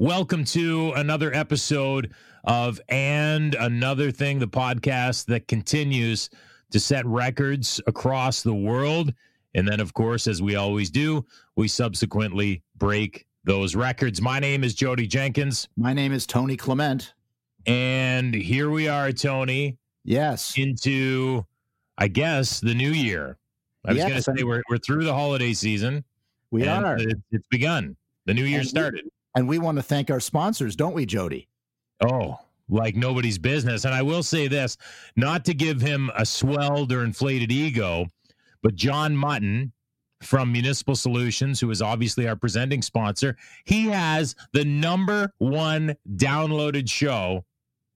Welcome to another episode of And Another Thing, the podcast that continues to set records across the world. And then, of course, as we always do, we subsequently break those records. My name is Jodie Jenkins. My name is Tony Clement. And here we are, Tony. Yes. Into, I guess, the new year. I was going to say we're, we're through the holiday season. We are. It's begun. The new year And started. And we want to thank our sponsors, don't we, Jodie? Oh, like nobody's business. And I will say this not to give him a swelled or inflated ego, but John Mutton from Municipal Solutions, who is obviously our presenting sponsor, he has the number one downloaded show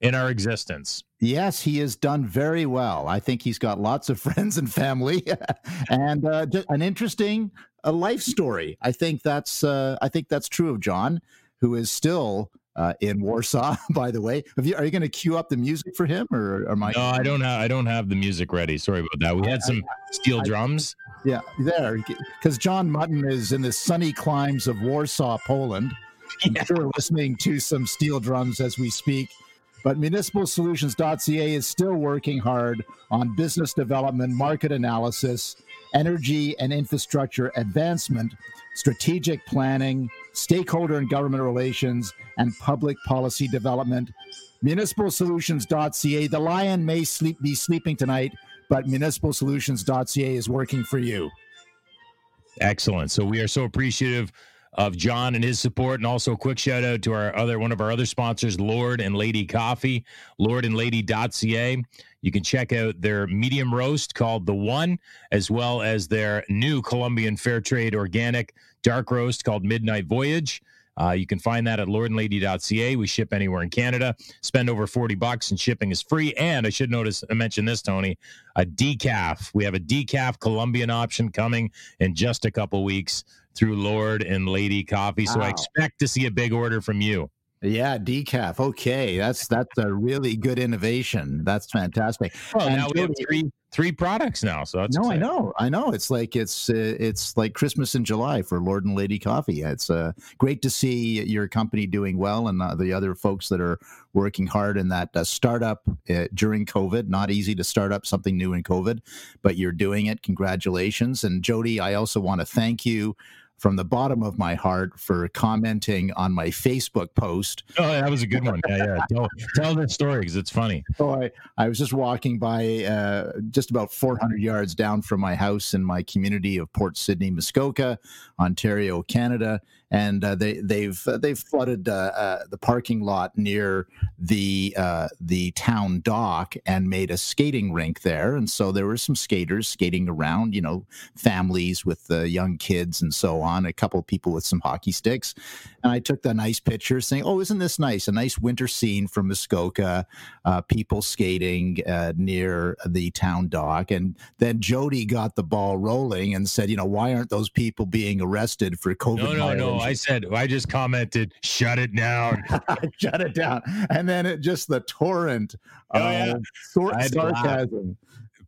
in our existence. Yes, he has done very well. I think he's got lots of friends and family, and uh, an interesting uh, life story. I think that's uh, I think that's true of John, who is still uh, in Warsaw. By the way, you, are you going to cue up the music for him, or am I? No, I don't have I don't have the music ready. Sorry about that. We had some steel drums. Yeah, there, because John Mutton is in the sunny climes of Warsaw, Poland. I'm sure listening to some steel drums as we speak. But municipalsolutions.ca is still working hard on business development, market analysis, energy and infrastructure advancement, strategic planning, stakeholder and government relations, and public policy development. Municipalsolutions.ca. The lion may sleep be sleeping tonight, but municipalsolutions.ca is working for you. Excellent. So we are so appreciative of John and his support, and also a quick shout out to our other one of our other sponsors, Lord and Lady Coffee, lordandlady.ca. You can check out their medium roast called The One, as well as their new Colombian Fair Trade organic dark roast called Midnight Voyage. Uh, you can find that at lordandlady.ca. We ship anywhere in Canada. Spend over 40 bucks and shipping is free. And I should notice, I mentioned this, Tony, a decaf. We have a decaf Colombian option coming in just a couple weeks through Lord and Lady Coffee. So I expect to see a big order from you. Yeah, decaf. Okay, that's that's a really good innovation. That's fantastic. Well, And now we have three three products now. So that's no, I know, I know. It's like it's uh, it's like Christmas in July for Lord and Lady Coffee. It's uh, great to see your company doing well, and uh, the other folks that are working hard in that uh, startup uh, during COVID. Not easy to start up something new in COVID, but you're doing it. Congratulations! And Jodie, I also want to thank you from the bottom of my heart for commenting on my Facebook post Oh, that was a good one. Yeah, yeah. Tell, tell the story because it's funny. So I, I was just walking by uh, just about 400 yards down from my house in my community of Port Sydney, Muskoka, Ontario, Canada, and uh, they they've uh, they've flooded uh, uh, the parking lot near the uh, the town dock and made a skating rink there. And so there were some skaters skating around, you know, families with uh, young kids and so on. A couple of people with some hockey sticks, and I took the nice picture, saying, "Oh, isn't this nice? A nice winter scene from Muskoka." uh, people skating uh, near the town dock. And then Jodie got the ball rolling and said, you know, why aren't those people being arrested for COVID? No, no, no. I said I just commented, shut it down. Shut it down. And then it just the torrent Oh, of yeah. had laugh. sarcasm.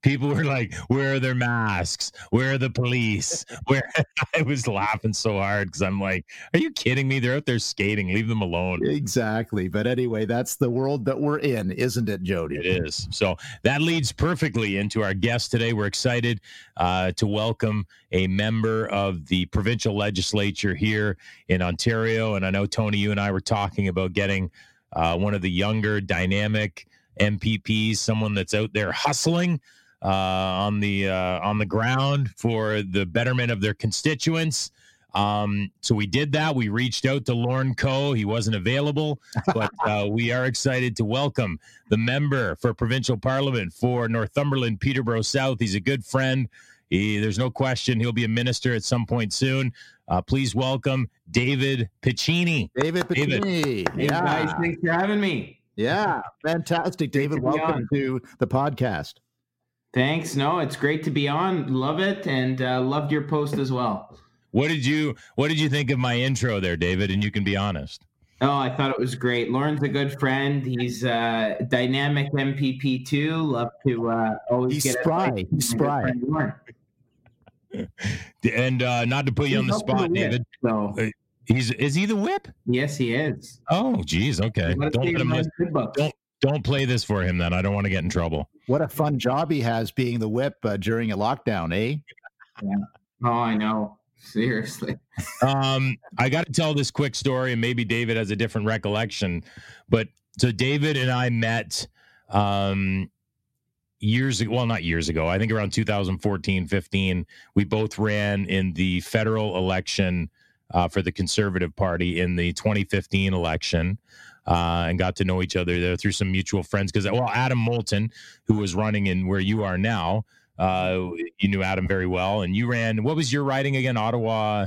People were like, "Where are their masks? Where are the police?" Where I was laughing so hard because I'm like, "Are you kidding me? They're out there skating. Leave them alone." Exactly. But anyway, that's the world that we're in, isn't it, Jodie? It is. So that leads perfectly into our guest today. We're excited uh, to welcome a member of the provincial legislature here in Ontario. And I know, Tony, you and I were talking about getting uh, one of the younger, dynamic MPPs, someone that's out there hustling uh, on the uh, on the ground for the betterment of their constituents. Um, so we did that. We reached out to Lorne Coe. He wasn't available, but uh, we are excited to welcome the member for provincial parliament for Northumberland, Peterborough South. He's a good friend. He, there's no question he'll be a minister at some point soon. Uh, please welcome David Piccini. David David. Piccini. Hey guys, Yeah. thanks for having me. Yeah. Fantastic. David, welcome on. to the podcast. Thanks. No, it's great to be on. Love it, and uh, loved your post as well. What did you What did you think of my intro there, David? And you can be honest. Oh, I thought it was great. Lorne's a good friend. He's uh, dynamic MPP too. Love to uh, always He's get spry. advice He's spry. good friend Lauren. And uh, not to put you on the spot, to win, David. So He's is he the whip? Yes, he is. Oh, geez. Okay. Don't see let him him miss, on good books. don't don't play this for him then. I don't want to get in trouble. What a fun job he has being the whip uh, during a lockdown, eh? Yeah. Oh, I know. Seriously. Um, I got to tell this quick story, and maybe David has a different recollection. But so David and I met um, years ago. Well, not years ago. I think around 2014, 15. We both ran in the federal election uh, for the Conservative Party in the 2015 election. Uh, and got to know each other there through some mutual friends. Because well, Adam Moulton, who was running in where you are now, uh, you knew Adam very well, and you ran. What was your riding again? Ottawa.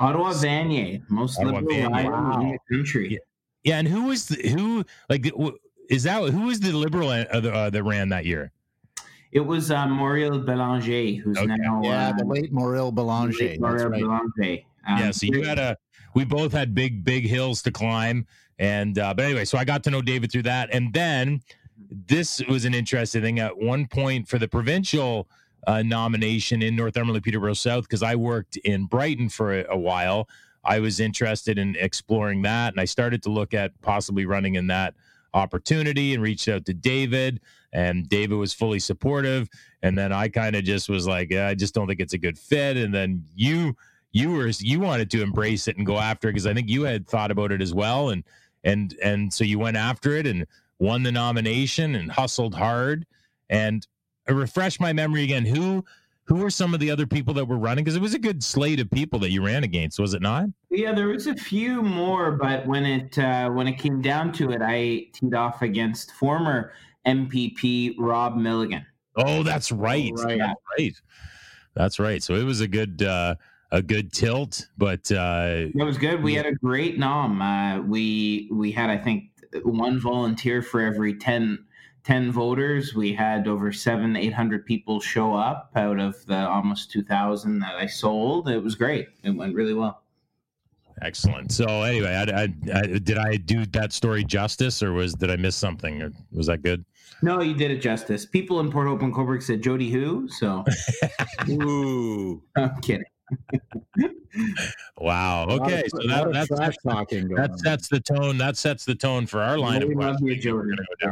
Ottawa Vanier, most Ottawa liberal Vanier. rider in the country. Yeah. Yeah, and who was the, who like is that who was the liberal uh, uh, that ran that year? It was uh, Mauril Belanger, who's Okay. now Yeah, uh, the late Mauril Belanger. late That's right. Belanger. Um, yeah, so you had a we both had big big hills to climb, and uh, but anyway, so I got to know David through that, and then this was an interesting thing. At one point for the provincial uh, nomination in Northumberland, Peterborough South, because I worked in Brighton for a, a while. I was interested in exploring that, and I started to look at possibly running in that opportunity and reached out to David, and David was fully supportive. And then I kind of just was like, "Yeah, I just don't think it's a good fit. And then you, you were, you wanted to embrace it and go after it because I think you had thought about it as well, and and and so you went after it and won the nomination and hustled hard. And refresh my memory again. Who who were some of the other people that were running? Because it was a good slate of people that you ran against, was it not? Yeah, there was a few more, but when it uh, when it came down to it, I teed off against former MPP Rob Milligan. Oh, that's right. right. That's right. That's right. So it was a good uh a good tilt, but uh It was good. We had a great nom. Uh, we we had I think one volunteer for every 10, 10 voters. We had over seven eight hundred people show up out of the almost two thousand that I sold. It was great. It went really well. excellent. So anyway, I, I, I did I do that story justice or was did I miss something or was that good? No, you did it justice. People in Port Hope and Cobourg said Jodie who, so Ooh. I'm kidding. Wow. Okay. of- So that, that's trash talking that on. sets the tone. That sets the tone for our line of We love questioning. you, that We're going to go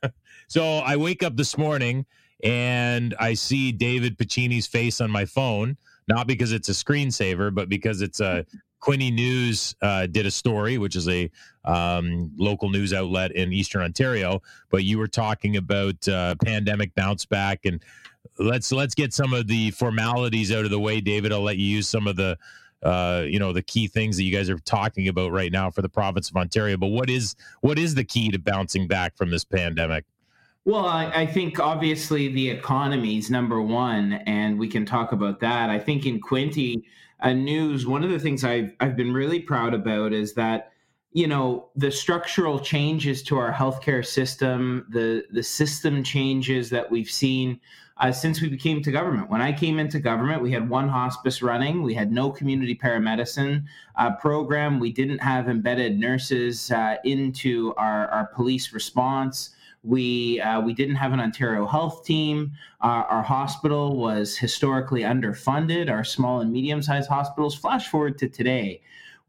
down. so I wake up this morning and I see David Piccini's face on my phone, not because it's a screensaver, but because it's a Quinte News uh, did a story, which is a um, local news outlet in Eastern Ontario. But you were talking about uh, pandemic bounce back, and let's let's get some of the formalities out of the way, David. I'll let you use some of the uh, you know the key things that you guys are talking about right now for the province of Ontario. But what is what is the key to bouncing back from this pandemic? Well, I, I think obviously the economy is number one, and we can talk about that. I think in Quinte uh, News, one of the things I've, I've been really proud about is that, you know, the structural changes to our healthcare system, the, the system changes that we've seen uh, since we became to government. When I came into government, we had one hospice running, we had no community paramedicine uh, program, we didn't have embedded nurses uh, into our, our police response. We uh, we didn't have an Ontario health team. Our hospital was historically underfunded. Our small and medium sized hospitals. Flash forward to today,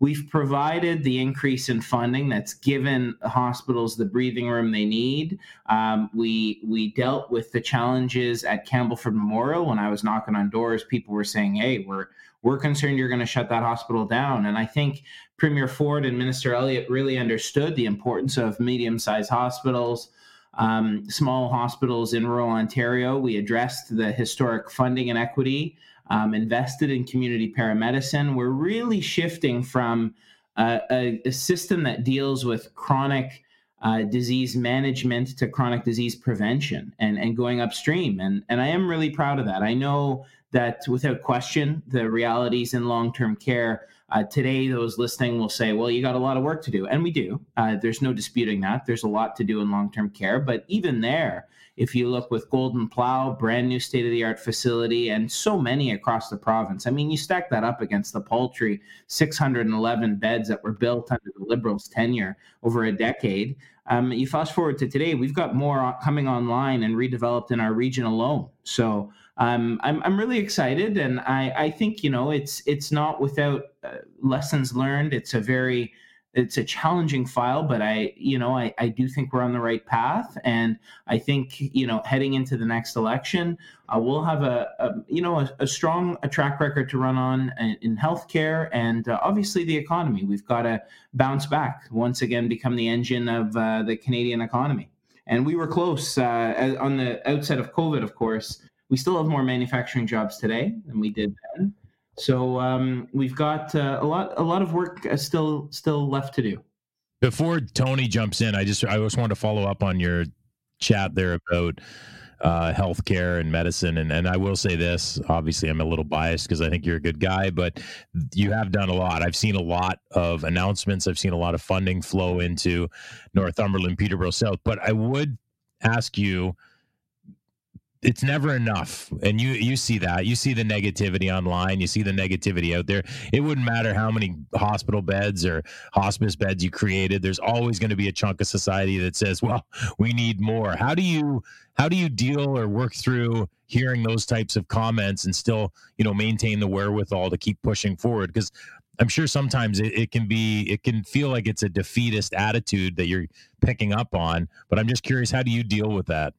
we've provided the increase in funding that's given hospitals the breathing room they need. Um, we we dealt with the challenges at Campbellford Memorial when I was knocking on doors. People were saying, "Hey, we're we're concerned you're going to shut that hospital down." And I think Premier Ford and Minister Elliott really understood the importance of medium sized hospitals um, small hospitals in rural Ontario. We addressed the historic funding inequity, um, invested in community paramedicine. We're really shifting from a, a system that deals with chronic uh, disease management to chronic disease prevention and, and going upstream. And, and I am really proud of that. I know that without question, the realities in long term care uh, today, those listening will say, well, you got a lot of work to do. And we do. Uh, there's no disputing that. There's a lot to do in long term care. But even there, if you look with Golden Plough, brand new state of the art facility, and so many across the province, I mean, you stack that up against the paltry 611 beds that were built under the Liberals' tenure over a decade. um, you fast forward to today, we've got more coming online and redeveloped in our region alone. So um, I'm I'm really excited, and I I think you know it's it's not without uh, lessons learned. It's a very it's a challenging file, but I, you know, I, I do think we're on the right path. And I think, you know, heading into the next election, uh, we'll have a, a you know, a, a, strong a track record to run on in, in healthcare and uh, obviously the economy. We've got to bounce back once again, become the engine of uh, the Canadian economy. And we were close uh, on the outset of COVID, of course. We still have more manufacturing jobs today than we did then. So um, we've got uh, a lot a lot of work uh, still still left to do. Before Tony jumps in, I just I just wanted to follow up on your chat there about uh, healthcare and medicine. And, and I will say this obviously, I'm a little biased because I think you're a good guy, but you have done a lot. I've seen a lot of announcements, I've seen a lot of funding flow into Northumberland, Peterborough South. But I would ask you it's never enough. And you you see that. You see the negativity online. You see the negativity out there. It wouldn't matter how many hospital beds or hospice beds you created. There's always going to be a chunk of society that says well we need more. How do you how do you deal or work through hearing those types of comments and still you know maintain the wherewithal to keep pushing forward? Because i'm sure sometimes it, it can be it can feel like it's a defeatist attitude that you're picking up on but i'm just curious how do you deal with that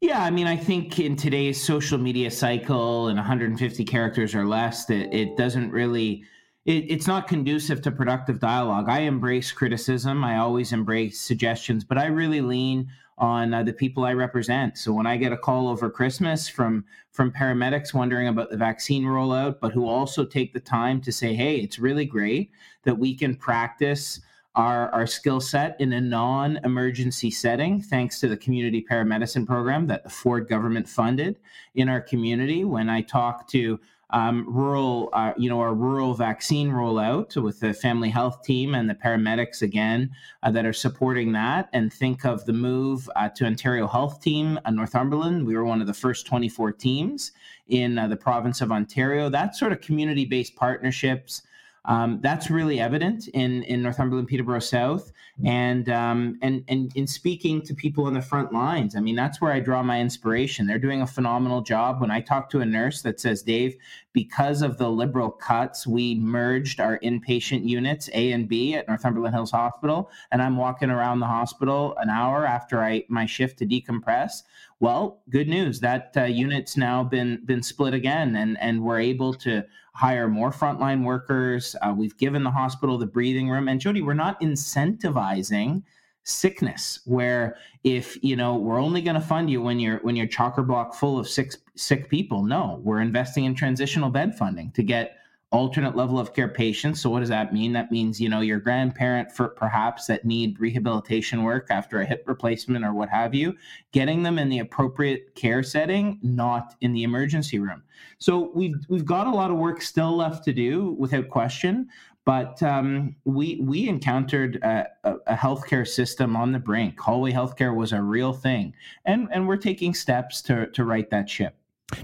yeah, I mean, I think in today's social media cycle and 150 characters or less, that it doesn't really, it, it's not conducive to productive dialogue. I embrace criticism. I always embrace suggestions, but I really lean on uh, the people I represent. So when I get a call over Christmas from from paramedics wondering about the vaccine rollout, but who also take the time to say, "Hey, it's really great that we can practice." Our, our skill set in a non emergency setting, thanks to the community paramedicine program that the Ford government funded in our community. When I talk to um, rural, uh, you know, our rural vaccine rollout with the family health team and the paramedics again uh, that are supporting that. And think of the move uh, to Ontario Health Team uh, Northumberland. We were one of the first 24 teams in uh, the province of Ontario. That sort of community based partnerships um, that's really evident in in Northumberland, Peterborough South, and um, and and in speaking to people on the front lines. I mean, that's where I draw my inspiration. They're doing a phenomenal job. When I talk to a nurse that says, "Dave, because of the liberal cuts, we merged our inpatient units A and B at Northumberland Hills Hospital, and I'm walking around the hospital an hour after I my shift to decompress." Well, good news that uh, unit's now been been split again, and and we're able to hire more frontline workers. Uh, we've given the hospital the breathing room. And Jodie, we're not incentivizing sickness where if you know we're only going to fund you when you're when you're chocker block full of sick sick people no we're investing in transitional bed funding to get alternate level of care patients. So what does that mean? That means, you know, your grandparent for perhaps that need rehabilitation work after a hip replacement or what have you, getting them in the appropriate care setting, not in the emergency room. So we've we've got a lot of work still left to do without question. But um, we we encountered a, a, healthcare system on the brink. Hallway healthcare was a real thing, and and we're taking steps to to right that ship.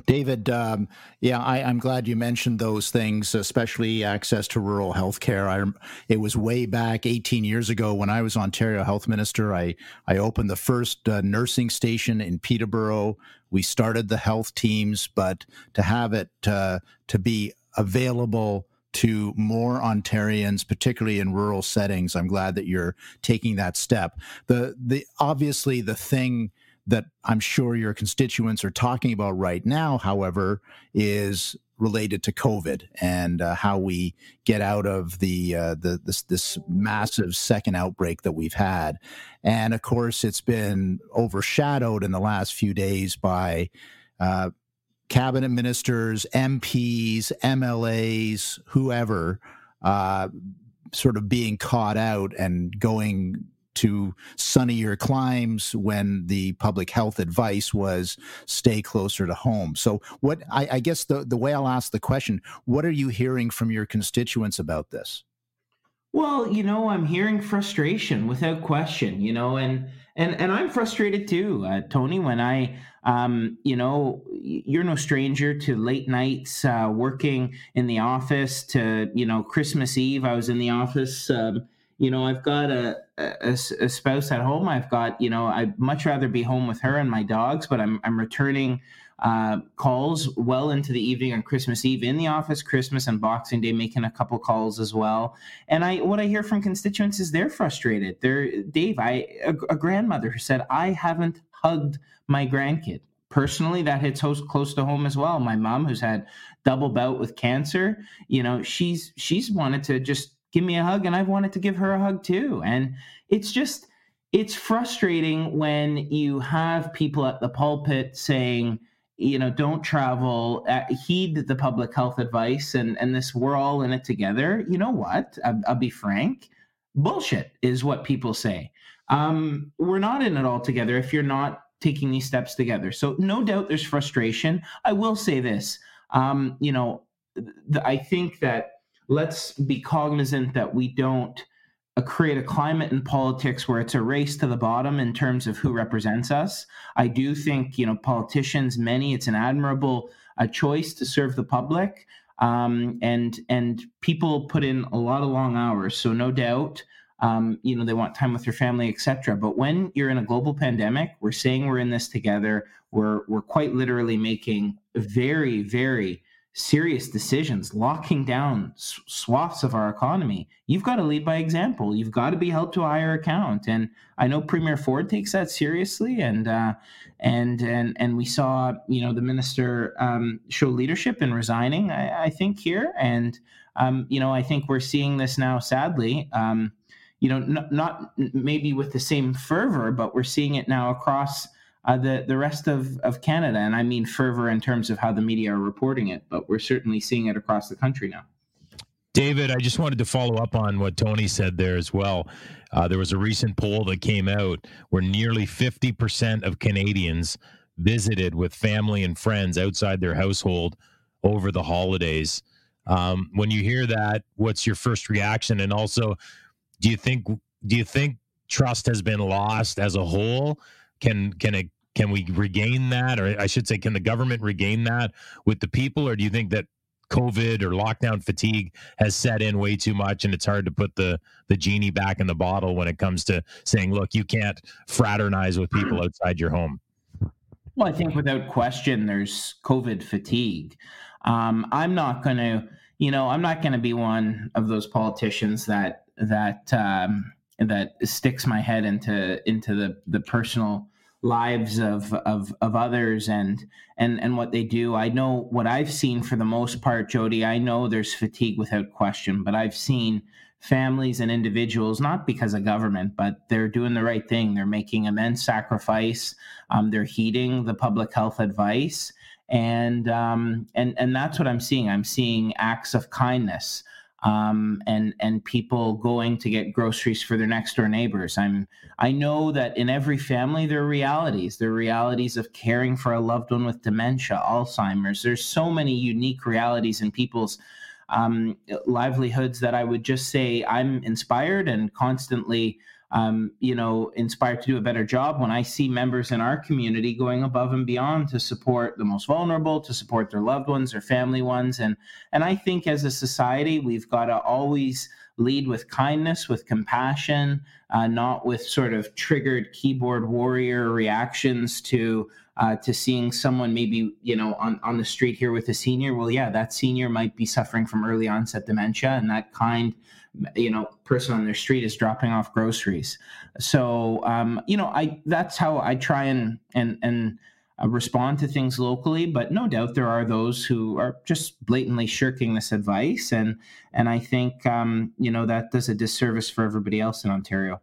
David, um, yeah, I, am glad you mentioned those things, especially access to rural health care. It was way back 18 years ago when I was Ontario Health Minister. I, I opened the first uh, nursing station in Peterborough. We started the health teams, but to have it uh, to be available to more Ontarians, particularly in rural settings, I'm glad that you're taking that step. The the obviously the thing that I'm sure your constituents are talking about right now, however, is related to COVID and uh, how we get out of the uh, the this this massive second outbreak that we've had, and of course it's been overshadowed in the last few days by. Uh, cabinet ministers, MPs, MLAs, whoever, uh, sort of being caught out and going to sunnier climes when the public health advice was stay closer to home. So, what I, I, guess the, the way I'll ask the question, what are you hearing from your constituents about this? Well, you know, I'm hearing frustration without question, you know, and and and I'm frustrated too, uh, Tony. When I, um, you know, you're no stranger to late nights uh, working in the office. To you know, Christmas Eve, I was in the office. Um, you know, I've got a, a, a spouse at home. I've got, you know, I'd much rather be home with her and my dogs, but I'm, I'm returning uh, calls well into the evening on Christmas Eve in the office, Christmas and Boxing Day, making a couple calls as well. And I, what I hear from constituents is they're frustrated. They're Dave, I a, a grandmother who said I haven't hugged my grandkid. Personally, that hits close to home as well. My mom, who's had double bout with cancer, you know, she's she's wanted to just give me a hug, and I've wanted to give her a hug too. And it's just it's frustrating when you have people at the pulpit saying you know don't travel. Uh, heed the public health advice and and this we're all in it together. You know what? I'll, I'll be frank. Bullshit is what people say. Um, we're not in it all together if you're not taking these steps together. So no doubt there's frustration. I will say this. Um, you know i think that let's be cognizant that we don't uh, create a climate in politics where it's a race to the bottom in terms of who represents us. I do think, you know, politicians, many, it's an admirable uh, choice to serve the public. Um, and and people put in a lot of long hours, so no doubt, um, you know, they want time with their family, etc. But when you're in a global pandemic, we're saying we're in this together. We're we're quite literally making very very serious decisions, locking down swaths of our economy, you've got to lead by example. You've got to be held to a higher account. And I know Premier Ford takes that seriously, and uh, and and and we saw you know the minister um, show leadership in resigning. I, I think here, and um, you know I think we're seeing this now. Sadly. Um, you know, n- not maybe with the same fervor, but we're seeing it now across uh, the the rest of, of Canada, and I mean fervor in terms of how the media are reporting it, but we're certainly seeing it across the country now. David, I just wanted to follow up on what Tony said there as well. Uh, there was a recent poll that came out where nearly 50% of Canadians visited with family and friends outside their household over the holidays. Um, when you hear that, what's your first reaction? And also, do you think do you think trust has been lost as a whole? Can can it can we regain that, or I should say, can the government regain that with the people, or do you think that COVID or lockdown fatigue has set in way too much, and it's hard to put the the genie back in the bottle when it comes to saying, look, you can't fraternize with people outside your home. Well, I think without question, there's COVID fatigue. Um, I'm not going to, you know, I'm not going to be one of those politicians that that um, that sticks my head into into the the personal lives of, of of others and and and what they do. I know what I've seen for the most part, Jodie. I know there's fatigue without question, but I've seen families and individuals not because of government, but they're doing the right thing. They're making immense sacrifice. Um, they're heeding the public health advice, and um, and and that's what I'm seeing. I'm seeing acts of kindness um, and and people going to get groceries for their next door neighbors. I'm I know that in every family there are realities. There are realities of caring for a loved one with dementia, Alzheimer's. There's so many unique realities in people's um, livelihoods that I would just say I'm inspired and constantly um, you know, inspired to do a better job when I see members in our community going above and beyond to support the most vulnerable, to support their loved ones, their family ones, and and I think as a society we've got to always lead with kindness, with compassion, uh, not with sort of triggered keyboard warrior reactions to uh, to seeing someone maybe you know on, on the street here with a senior. Well, yeah, that senior might be suffering from early onset dementia, and that kind you know person on their street is dropping off groceries. So um, you know i that's how i try and and and uh, respond to things locally but no doubt there are those who are just blatantly shirking this advice and and i think um, you know that does a disservice for everybody else in ontario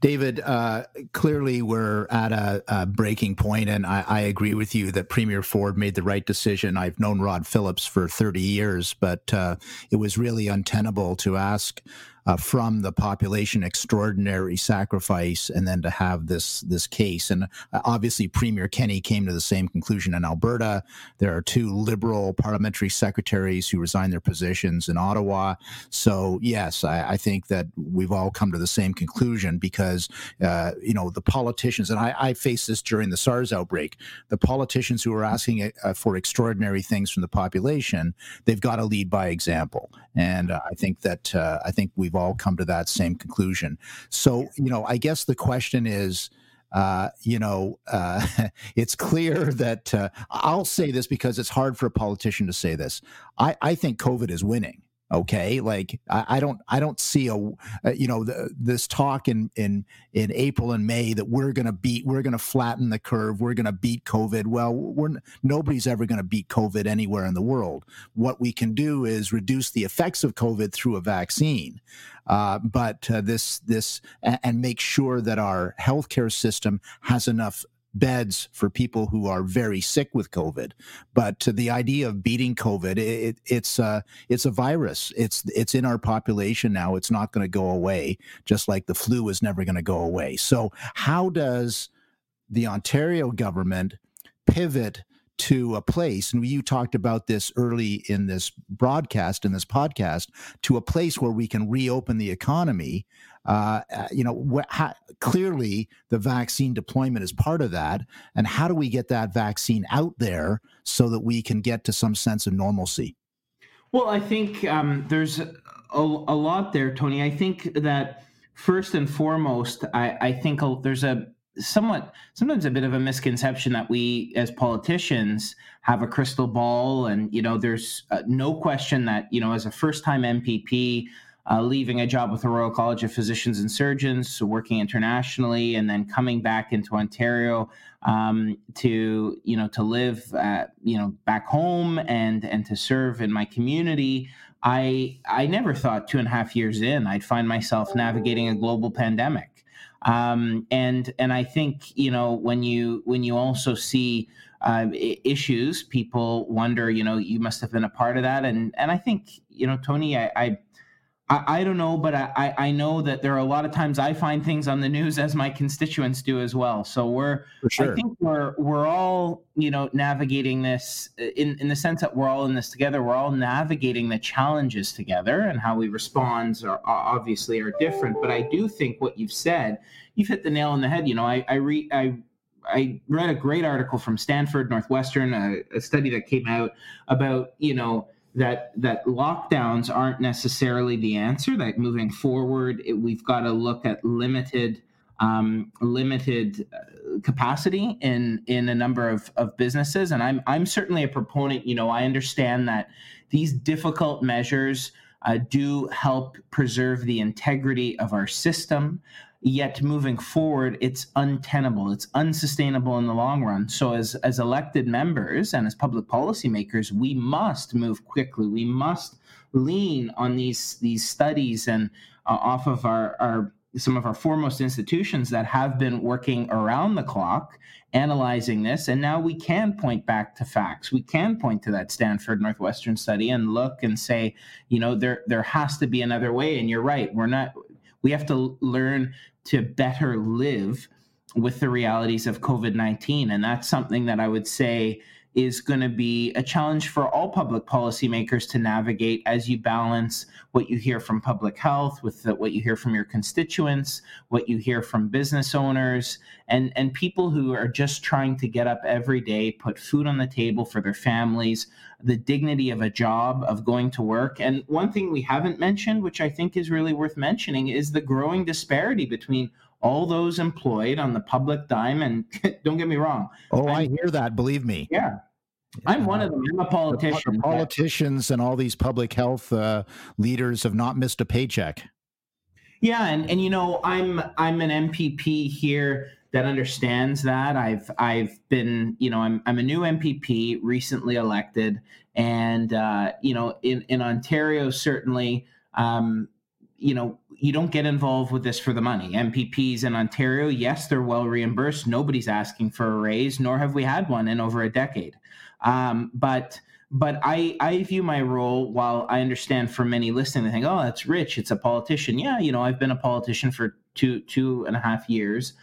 David, uh, clearly we're at a, a breaking point, and I, I, agree with you that Premier Ford made the right decision. I've known Rod Phillips for 30 years, but uh, it was really untenable to ask uh, from the population extraordinary sacrifice and then to have this this case. And uh, obviously premier Kenney came to the same conclusion in alberta. There are two liberal parliamentary secretaries who resigned their positions in ottawa. So yes i, I think that we've all come to the same conclusion because uh, you know the politicians and I, I faced this during the sars outbreak the politicians who are asking uh, for extraordinary things from the population they've got to lead by example. And uh, i think that uh, i think we've all come to that same conclusion. So, you know, I guess the question is, uh, you know, uh, it's clear that uh, I'll say this because it's hard for a politician to say this. I, I think COVID is winning okay? Like I, I, don't i don't see a, uh, you know the, this talk in in in april and may that we're going to beat we're going to flatten the curve we're going to beat covid. Well we're nobody's ever going to beat covid anywhere in the world. What we can do is reduce the effects of covid through a vaccine uh, but uh, this this and make sure that our healthcare system has enough beds for people who are very sick with COVID. But the idea of beating COVID, it, it's uh, it's a virus. It's it's in our population now. It's not going to go away, just like the flu is never going to go away. So how does the Ontario government pivot? to a place, and you talked about this early in this broadcast, in this podcast, to a place where we can reopen the economy uh, uh, you know, wh- how, clearly the vaccine deployment is part of that. And how do we get that vaccine out there so that we can get to some sense of normalcy? Well, I think um, there's a, a, lot there, Tony. I think that first and foremost, I, I think there's a somewhat sometimes a bit of a misconception that we as politicians have a crystal ball and you know there's uh, no question that you know as a first time mpp uh, leaving a job with the Royal College of Physicians and Surgeons, working internationally, and then coming back into Ontario um, to you know to live uh, you know back home and and to serve in my community. I I never thought two and a half years in I'd find myself navigating a global pandemic, um, and and I think you know when you when you also see uh, issues, people wonder you know you must have been a part of that, and and I think you know Tony I, I I, I don't know, but I, I know that there are a lot of times I find things on the news as my constituents do as well. So we're sure. I think we're we're all you know navigating this uh, in in the sense that we're all in this together. We're all navigating the challenges together, and how we respond are obviously are different. But I do think what you've said, you've hit the nail on the head. You know, I I read I I read a great article from Stanford Northwestern, a, a study that came out about you know that that lockdowns aren't necessarily the answer. That moving forward, it, we've got to look at limited um, limited uh, capacity in in a number of, of businesses. And I'm I'm certainly a proponent. You know, I understand that these difficult measures uh, do help preserve the integrity of our system yet moving forward it's untenable. It's unsustainable in the long run. So as as elected members and as public policymakers we must move quickly. We must lean on these these studies and uh, off of our our some of our foremost institutions that have been working around the clock analyzing this. And now we can point back to facts. We can point to that stanford northwestern study and look and say you know there there has to be another way. And you're right. We're not we have to learn to better live with the realities of COVID 19. And that's something that I would say is going to be a challenge for all public policymakers to navigate as you balance what you hear from public health with the, what you hear from your constituents, what you hear from business owners, and, and people who are just trying to get up every day, put food on the table for their families, the dignity of a job, of going to work. And one thing we haven't mentioned, which I think is really worth mentioning, is the growing disparity between all those employed on the public dime. And don't get me wrong. Oh, I, I hear that. Believe me. Yeah. I'm one of them. I'm a politician. The politicians and all these public health uh, leaders have not missed a paycheck. Yeah, and and you know, I'm I'm an MPP here that understands that. I've I've been, you know, I'm I'm a new MPP, recently elected, and uh, you know, in in Ontario, certainly, um, you know, you don't get involved with this for the money. MPPs in Ontario, yes, they're well reimbursed. Nobody's asking for a raise, nor have we had one in over a decade. Um, but but I, I view my role while I understand for many listening, they think, oh, that's rich. It's a politician. Yeah, you know, I've been a politician for two two and a half years.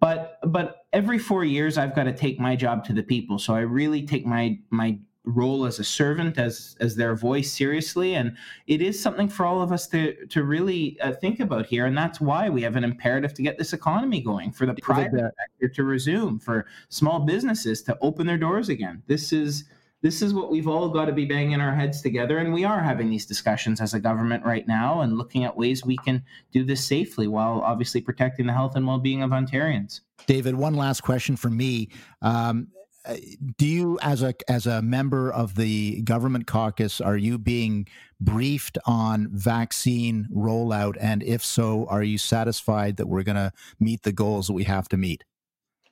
But but every four years I've got to take my job to the people. So I really take my my role as a servant as as their voice seriously and it is something for all of us to to really uh, think about here and that's why we have an imperative to get this economy going for the private sector to resume for small businesses to open their doors again this is this is what we've all got to be banging our heads together. And we are having these discussions as a government right now and looking at ways we can do this safely while obviously protecting the health and well being of Ontarians. David, one last question for me. Um, do you as a as a member of the government caucus are you being briefed on vaccine rollout? And if so are you satisfied that we're going to meet the goals that we have to meet?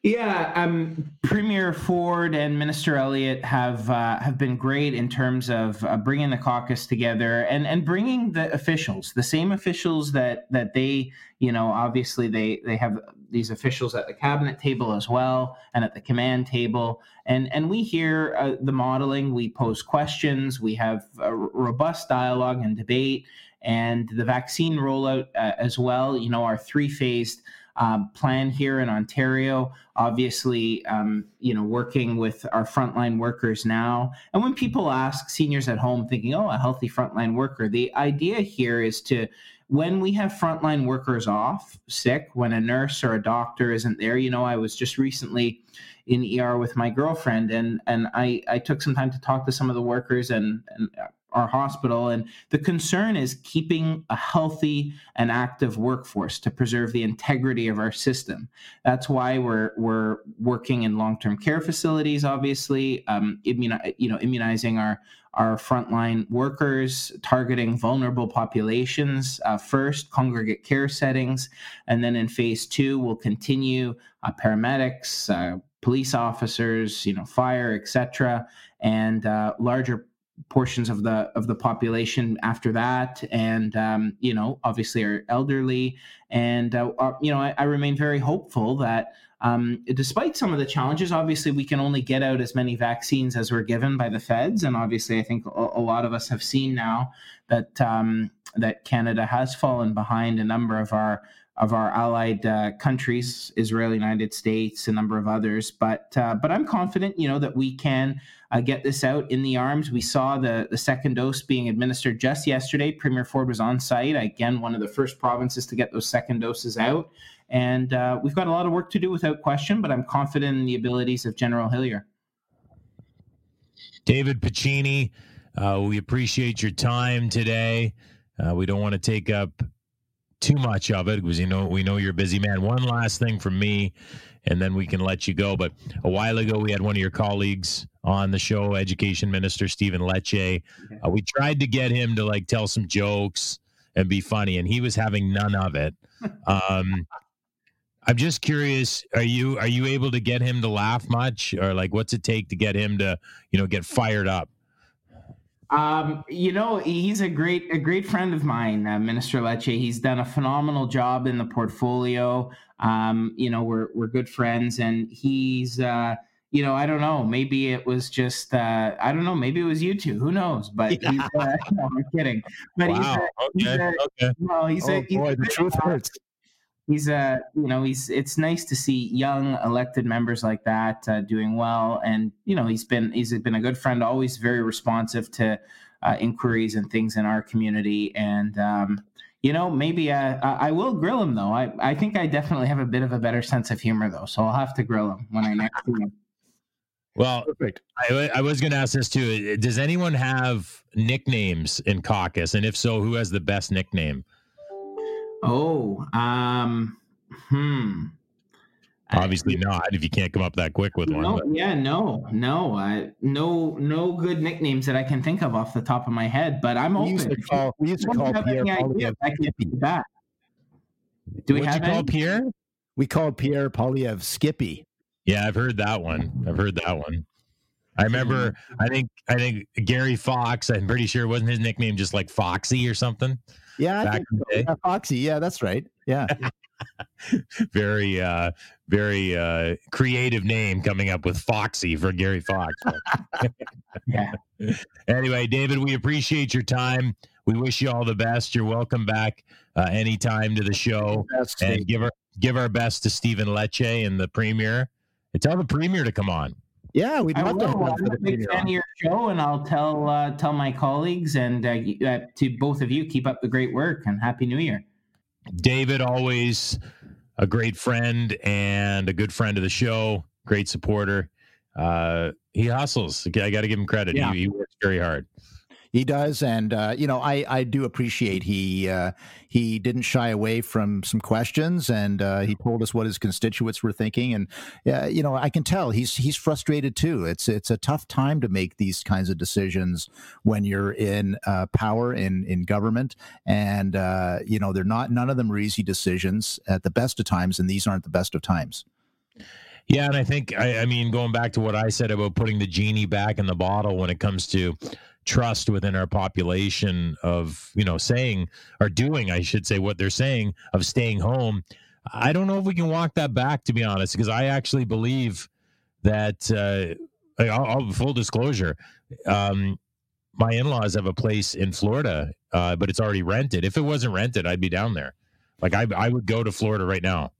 Yeah, um, Premier Ford and Minister Elliott have uh, have been great in terms of uh, bringing the caucus together and and bringing the officials, the same officials that that they, you know, obviously they they have these officials at the cabinet table as well and at the command table, and and we hear uh, the modeling, we pose questions, we have robust dialogue and debate, and the vaccine rollout uh, as well. You know, our three phased um, plan here in Ontario. Obviously, um, you know, working with our frontline workers now. And when people ask seniors at home, thinking, "Oh, a healthy frontline worker," the idea here is to when we have frontline workers off sick, when a nurse or a doctor isn't there, you know, I was just recently in ER with my girlfriend, and and I I took some time to talk to some of the workers and and our hospital. And the concern is keeping a healthy and active workforce to preserve the integrity of our system. That's why we're we're working in long-term care facilities, obviously, um, immuni- you know, immunizing our our frontline workers, targeting vulnerable populations uh, first, congregate care settings, and then in phase two, we'll continue uh, paramedics, uh, police officers, you know, fire, etc., and uh, larger portions of the of the population after that. And um, you know obviously are elderly. And uh, uh, you know I, I, remain very hopeful that um, despite some of the challenges obviously we can only get out as many vaccines as we're given by the feds. And obviously i think a, a lot of us have seen now that um, that canada has fallen behind a number of our of our allied uh, countries, Israel, United States, a number of others. But uh, but I'm confident, you know, that we can uh, get this out in the arms. We saw the the second dose being administered just yesterday. Premier Ford was on site again, one of the first provinces to get those second doses out. And uh, we've got a lot of work to do without question, but I'm confident in the abilities of General Hillier. David Piccini, uh, we appreciate your time today. Uh, we don't want to take up too much of it because you know we know you're a busy man. One last thing from me, and then we can let you go. But a while ago, we had one of your colleagues on the show, Education Minister Stephen Lecce. Uh, we tried to get him to like tell some jokes and be funny, and he was having none of it. Um, I'm just curious are you are you able to get him to laugh much, or like what's it take to get him to you know get fired up? Um, you know, he's a great a great friend of mine, uh, Minister Lecce. He's done a phenomenal job in the portfolio. Um, you know, we're we're good friends, and he's uh, you know, I don't know. Maybe it was just uh, I don't know. Maybe it was you two. Who knows? But he's, uh, no, I'm kidding. But wow. he's, a, okay. he's a, okay. No, he's oh, a, he's boy, the truth hurts he's a you know he's it's nice to see young elected members like that uh, doing well and you know he's been he's been a good friend always very responsive to uh, inquiries and things in our community and um, you know maybe uh, I will grill him though I, I think I definitely have a bit of a better sense of humor though so I'll have to grill him when I next see him. Well, Perfect. I, I was going to ask this too. Does anyone have nicknames in caucus? And if so, who has the best nickname? Oh, um, hmm. Obviously I, not. If you can't come up that quick with one. No, yeah, no, no, I, no, no good nicknames that I can think of off the top of my head. But I'm we open. Used to call, we used to call Pierre Poilievre Skippy. Do we What'd have you call Pierre? We called Pierre Poilievre Skippy. Yeah, I've heard that one. I've heard that one. I remember. I think. I think Gary Fox. I'm pretty sure wasn't his nickname just like Foxy or something. Yeah, back in the day. Yeah, Foxy. Yeah, that's right. Yeah. very uh very uh creative name coming up with Foxy for Gary Fox. yeah. Anyway, David, we appreciate your time. We wish you all the best. You're welcome back uh, anytime to the show. and give our give our best to Stephen Lecce and the premier. And tell the premier to come on. Yeah, we'd love to have I'm a big fan of your show, and I'll tell uh, tell my colleagues and uh, uh, to both of you, keep up the great work and happy New Year. David, always a great friend and a good friend of the show, great supporter. uh, he hustles. I got to give him credit. Yeah. He, he works very hard. He does, and uh, you know, I I do appreciate he uh, he didn't shy away from some questions, and uh, he told us what his constituents were thinking, and uh, you know, I can tell he's he's frustrated too. It's it's a tough time to make these kinds of decisions when you're in uh, power in in government, and uh, you know, they're not none of them are easy decisions at the best of times, and these aren't the best of times. Yeah, and I think I, I, mean going back to what I said about putting the genie back in the bottle when it comes to trust within our population of you know saying or doing i should say what they're saying of staying home. I don't know if we can walk that back to be honest because i actually believe that uh I'll, I'll, full disclosure um my in-laws have a place in florida uh but it's already rented. If it wasn't rented i'd be down there. Like i, I would go to florida right now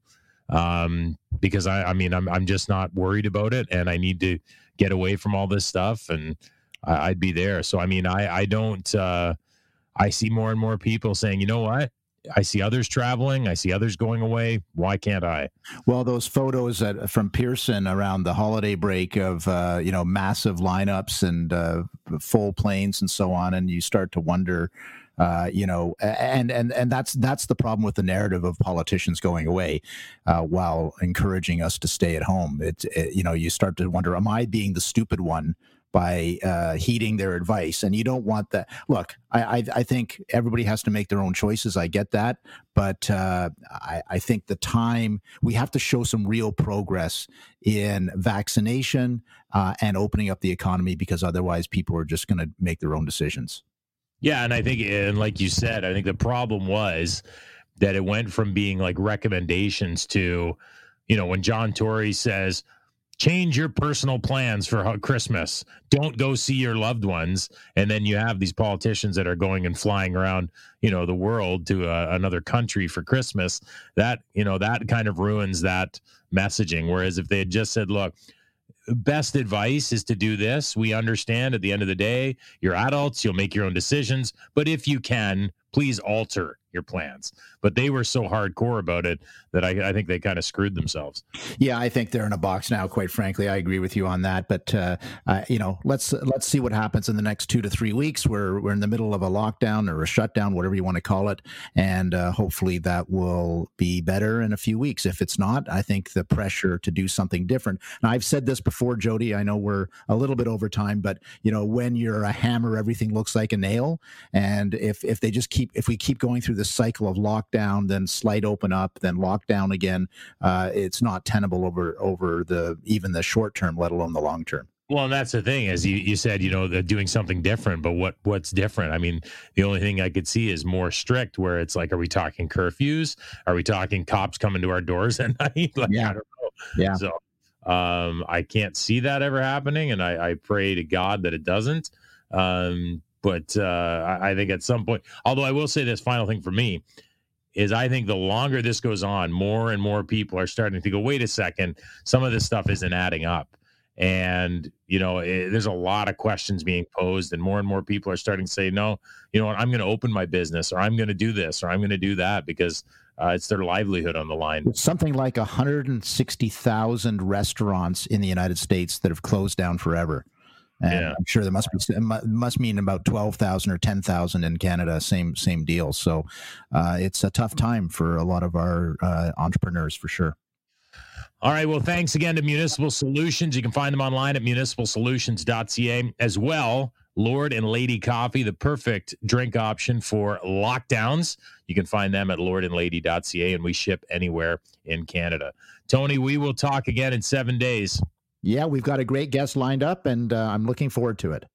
um because i i mean i'm, I'm just not worried about it and i need to get away from all this stuff and I'd be there. So I mean, I I don't. Uh, I see more and more people saying, you know what? I see others traveling. I see others going away. Why can't I? Well, those photos that, from Pearson around the holiday break of uh, you know massive lineups and uh, full planes and so on, and you start to wonder. Uh, you know, and and and that's that's the problem with the narrative of politicians going away, uh, while encouraging us to stay at home. It, it, you know, you start to wonder: Am I being the stupid one by uh, heeding their advice. And you don't want that. Look, I, I, I, think everybody has to make their own choices. I get that. But uh, I, I think the time we have to show some real progress in vaccination uh, and opening up the economy because otherwise people are just going to make their own decisions. Yeah. And I think, and like you said, I think the problem was that it went from being like recommendations to, you know, when John Tory says, change your personal plans for Christmas. Don't go see your loved ones. And then you have these politicians that are going and flying around, you know, the world to uh, another country for Christmas. That, you know, that kind of ruins that messaging. Whereas if they had just said, look, best advice is to do this. We understand at the end of the day, you're adults, you'll make your own decisions. But if you can, please alter your plans. But they were so hardcore about it that I, I think they kind of screwed themselves. Yeah, I think they're in a box now. Quite frankly, I agree with you on that. But uh, uh, you know, let's let's see what happens in the next two to three weeks. We're we're in the middle of a lockdown or a shutdown, whatever you want to call it, and uh, hopefully that will be better in a few weeks. If it's not, I think the pressure to do something different. Now, I've said this before, Jodie. I know we're a little bit over time, but you know, when you're a hammer, everything looks like a nail. And if if they just keep if we keep going through this cycle of lockdown, then slight open up, then lockdown again, uh, it's not tenable over over the even the short term, let alone the long term. Well, and that's the thing, as you, you said, you know, they're doing something different, but what what's different? I mean, the only thing I could see is more strict, where it's like, are we talking curfews? Are we talking cops coming to our doors at night? like, yeah. I don't know. Yeah. So um, I can't see that ever happening, and I, I pray to God that it doesn't. Um, but uh, I, think at some point, although I will say this final thing for me is I think the longer this goes on, more and more people are starting to go, wait a second, some of this stuff isn't adding up. And, you know, it, eh, there's a lot of questions being posed, and more and more people are starting to say, no, you know what, I'm going to open my business, or I'm going to do this, or I'm going to do that because uh, it's their livelihood on the line. something like 160,000 restaurants in the United States that have closed down forever. And yeah. I'm sure there must be must mean about twelve thousand or ten thousand in Canada. Same same deal. So uh, it's a tough time for a lot of our uh, entrepreneurs for sure. All right. Well, thanks again to Municipal Solutions. You can find them online at municipalsolutions.ca as well. Lord and Lady Coffee, the perfect drink option for lockdowns. You can find them at lordandlady.ca, and we ship anywhere in Canada. Tony, we will talk again in seven days. Yeah, we've got a great guest lined up, and uh, I'm looking forward to it.